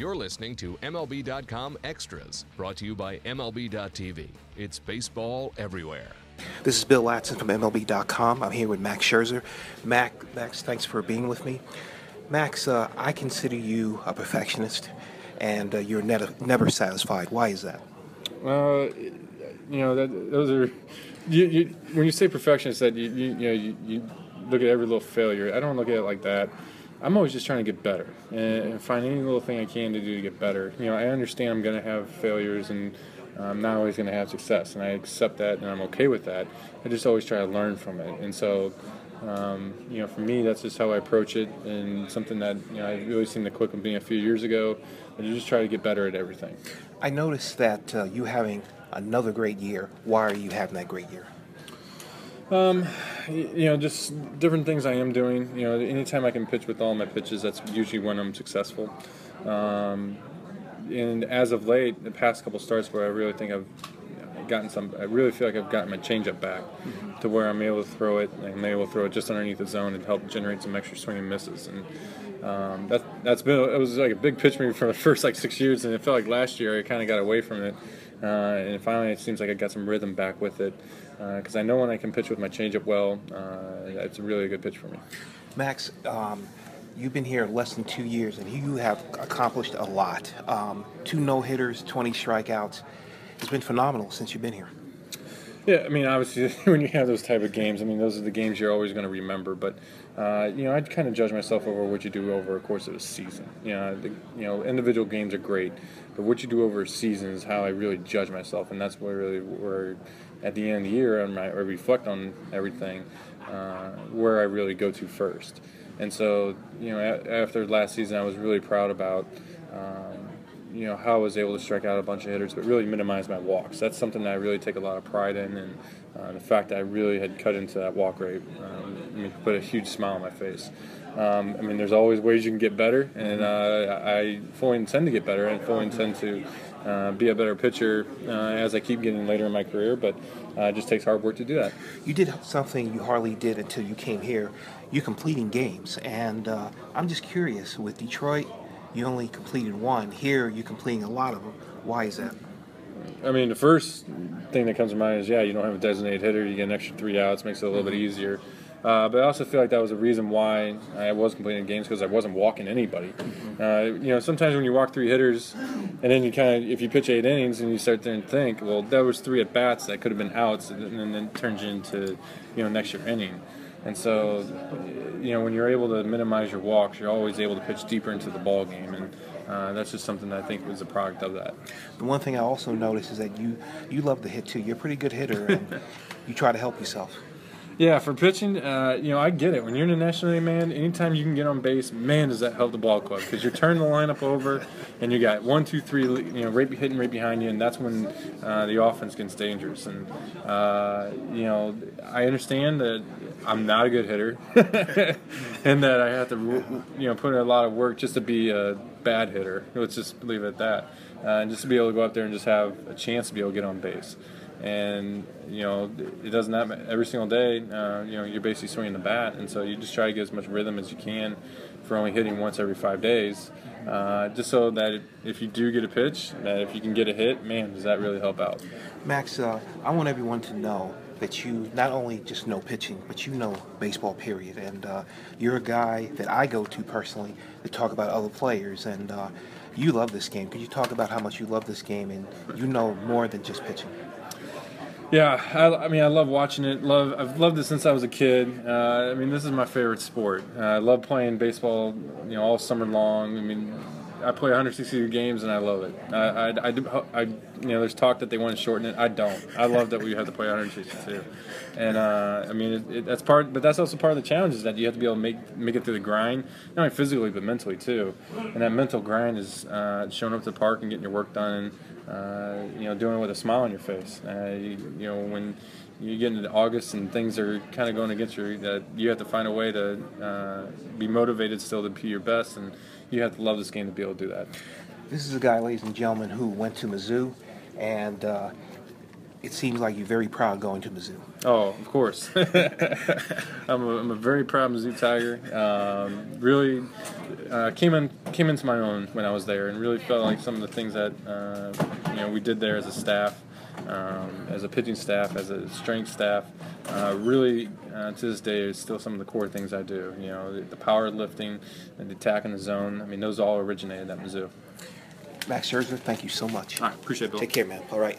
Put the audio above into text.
You're listening to MLB.com Extras, brought to you by MLB.tv. It's baseball everywhere. This is Bill Ladson from MLB.com. I'm here with Max Scherzer. Max, Max thanks for being with me. Max, uh, I consider you a perfectionist, and uh, you're never, never satisfied. Why is that? Uh, you know, that, those are you, you, when you say perfectionist, that you, you, you know you, you look at every little failure. I don't look at it like that. I'm always just trying to get better and find any little thing I can to do to get better. You know, I understand I'm going to have failures and I'm not always going to have success, and I accept that and I'm okay with that. I just always try to learn from it, and so. Um, you know, for me, that's just how I approach it, and something that you know I really seen the click with me a few years ago. I just try to get better at everything. I noticed that uh, you having another great year. Why are you having that great year? Um, you know, just different things I am doing. You know, anytime I can pitch with all my pitches, that's usually when I'm successful. Um, and as of late, the past couple starts where I really think I've gotten some, I really feel like I've gotten my changeup back mm-hmm. to where I'm able to throw it. I'm able to throw it just underneath the zone and help generate some extra swing and misses. And um, that that's been it was like a big pitch for me for the first like six years, and it felt like last year I kind of got away from it. Uh, and finally, it seems like I got some rhythm back with it because uh, I know when I can pitch with my changeup well, uh, it's a really good pitch for me. Max, um, you've been here less than two years, and you have accomplished a lot. Um, two no hitters, 20 strikeouts. It's been phenomenal since you've been here. Yeah, I mean, obviously, when you have those type of games, I mean, those are the games you're always going to remember. But uh, you know, I kind of judge myself over what you do over a course of a season. You know, the, you know, individual games are great, but what you do over a season is how I really judge myself, and that's where really where at the end of the year, and I reflect on everything, uh, where I really go to first. And so, you know, after last season, I was really proud about, um, you know, how I was able to strike out a bunch of hitters, but really minimize my walks. That's something that I really take a lot of pride in, and uh, the fact that I really had cut into that walk rate, um, put a huge smile on my face. Um, I mean, there's always ways you can get better, and uh, I fully intend to get better, and fully intend to uh, be a better pitcher uh, as I keep getting later in my career. But uh, it just takes hard work to do that. You did something you hardly did until you came here. You're completing games, and uh, I'm just curious. With Detroit, you only completed one. Here, you're completing a lot of them. Why is that? I mean, the first thing that comes to mind is yeah, you don't have a designated hitter. You get an extra three outs, makes it a little mm-hmm. bit easier. Uh, but I also feel like that was a reason why I was completing games because I wasn't walking anybody. Uh, you know, sometimes when you walk three hitters, and then you kind of, if you pitch eight innings and you start and think, well, that was three at bats that could have been outs, and then it turns into, you know, next year inning. And so, you know, when you're able to minimize your walks, you're always able to pitch deeper into the ball game, and uh, that's just something that I think was a product of that. The one thing I also noticed is that you you love to hit too. You're a pretty good hitter, and you try to help yourself. Yeah, for pitching, uh, you know, I get it. When you're in the National League, man, anytime you can get on base, man, does that help the ball club because you're turning the lineup over, and you got one, two, three, you know, right hitting right behind you, and that's when uh, the offense gets dangerous. And uh, you know, I understand that I'm not a good hitter, and that I have to, you know, put in a lot of work just to be a bad hitter. Let's just leave it at that, uh, and just to be able to go out there and just have a chance to be able to get on base and you know it doesn't happen every single day. Uh, you know you're basically swinging the bat, and so you just try to get as much rhythm as you can for only hitting once every five days, uh, just so that if you do get a pitch, that if you can get a hit, man, does that really help out? Max, uh, I want everyone to know that you not only just know pitching, but you know baseball, period. And uh, you're a guy that I go to personally to talk about other players. And uh, you love this game. Could you talk about how much you love this game and you know more than just pitching? Yeah, I, I, mean, I love watching it. Love, I've loved it since I was a kid. Uh, I mean, this is my favorite sport. Uh, I love playing baseball, you know, all summer long. I mean, I play 162 games and I love it. I, I, I, I, you know, there's talk that they want to shorten it. I don't. I love that we have to play 162, and uh, I mean, it, it, that's part. But that's also part of the challenge is that you have to be able to make make it through the grind, not only physically but mentally too. And that mental grind is uh, showing up to the park and getting your work done. Uh, you know, doing it with a smile on your face. Uh, you, you, know, when you get into August and things are kind of going against you, that you have to find a way to uh, be motivated still to be your best, and you have to love this game to be able to do that. This is a guy, ladies and gentlemen, who went to Mizzou, and uh, it seems like you're very proud going to Mizzou. Oh, of course. I'm, a, I'm a very proud Mizzou Tiger. Um, really uh, came in came into my own when I was there, and really felt like some of the things that uh, you know we did there as a staff, um, as a pitching staff, as a strength staff, uh, really uh, to this day is still some of the core things I do. You know, the, the power lifting and the attack in the zone. I mean, those all originated at Mizzou. Max Scherzer, thank you so much. All right, appreciate it, Bill. Take care, man. All right.